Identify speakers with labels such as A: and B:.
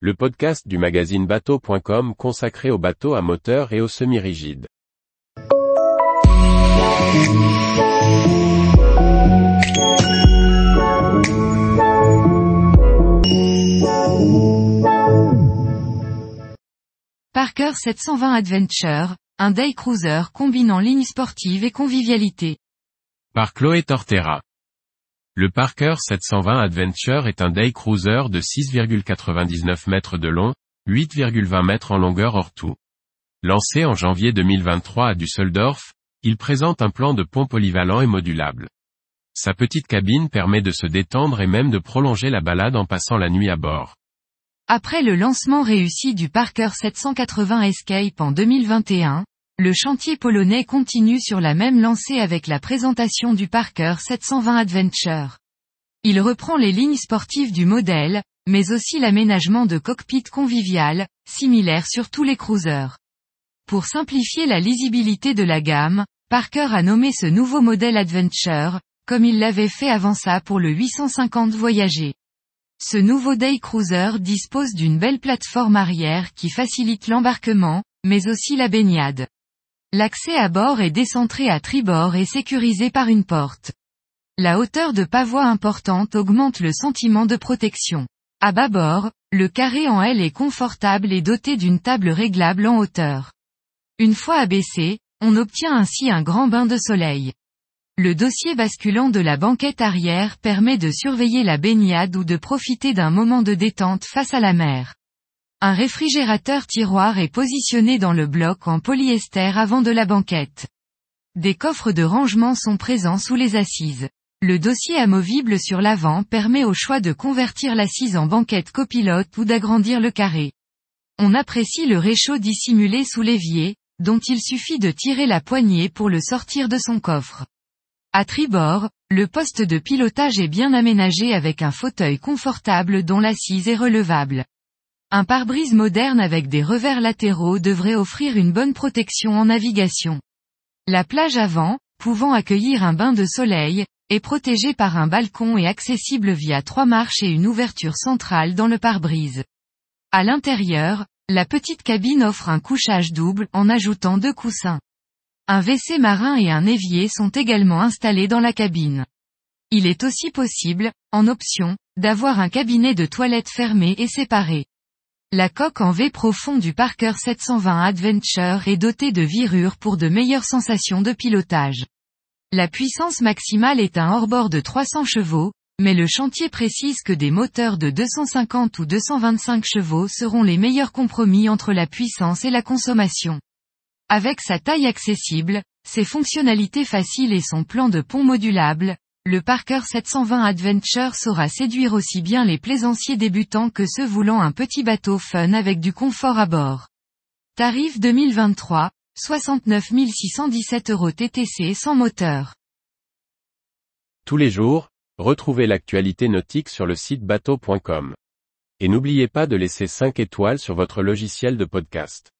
A: le podcast du magazine bateau.com consacré aux bateaux à moteur et aux semi-rigides.
B: Parker 720 Adventure, un day cruiser combinant ligne sportive et convivialité.
A: Par Chloé Tortera. Le Parker 720 Adventure est un day cruiser de 6,99 mètres de long, 8,20 mètres en longueur hors tout. Lancé en janvier 2023 à Düsseldorf, il présente un plan de pont polyvalent et modulable. Sa petite cabine permet de se détendre et même de prolonger la balade en passant la nuit à bord.
B: Après le lancement réussi du Parker 780 Escape en 2021, le chantier polonais continue sur la même lancée avec la présentation du Parker 720 Adventure. Il reprend les lignes sportives du modèle, mais aussi l'aménagement de cockpit convivial, similaire sur tous les cruisers. Pour simplifier la lisibilité de la gamme, Parker a nommé ce nouveau modèle Adventure, comme il l'avait fait avant ça pour le 850 Voyager. Ce nouveau Day Cruiser dispose d'une belle plateforme arrière qui facilite l'embarquement, mais aussi la baignade. L'accès à bord est décentré à tribord et sécurisé par une porte. La hauteur de pavois importante augmente le sentiment de protection. À bâbord, le carré en L est confortable et doté d'une table réglable en hauteur. Une fois abaissé, on obtient ainsi un grand bain de soleil. Le dossier basculant de la banquette arrière permet de surveiller la baignade ou de profiter d'un moment de détente face à la mer. Un réfrigérateur tiroir est positionné dans le bloc en polyester avant de la banquette. Des coffres de rangement sont présents sous les assises. Le dossier amovible sur l'avant permet au choix de convertir l'assise en banquette copilote ou d'agrandir le carré. On apprécie le réchaud dissimulé sous l'évier, dont il suffit de tirer la poignée pour le sortir de son coffre. À tribord, le poste de pilotage est bien aménagé avec un fauteuil confortable dont l'assise est relevable. Un pare-brise moderne avec des revers latéraux devrait offrir une bonne protection en navigation. La plage avant, pouvant accueillir un bain de soleil, est protégée par un balcon et accessible via trois marches et une ouverture centrale dans le pare-brise. À l'intérieur, la petite cabine offre un couchage double en ajoutant deux coussins. Un WC marin et un évier sont également installés dans la cabine. Il est aussi possible, en option, d'avoir un cabinet de toilette fermé et séparé. La coque en V profond du Parker 720 Adventure est dotée de virures pour de meilleures sensations de pilotage. La puissance maximale est un hors-bord de 300 chevaux, mais le chantier précise que des moteurs de 250 ou 225 chevaux seront les meilleurs compromis entre la puissance et la consommation. Avec sa taille accessible, ses fonctionnalités faciles et son plan de pont modulable, le Parker 720 Adventure saura séduire aussi bien les plaisanciers débutants que ceux voulant un petit bateau fun avec du confort à bord. Tarif 2023, 69 617 euros TTC sans moteur.
A: Tous les jours, retrouvez l'actualité nautique sur le site bateau.com. Et n'oubliez pas de laisser 5 étoiles sur votre logiciel de podcast.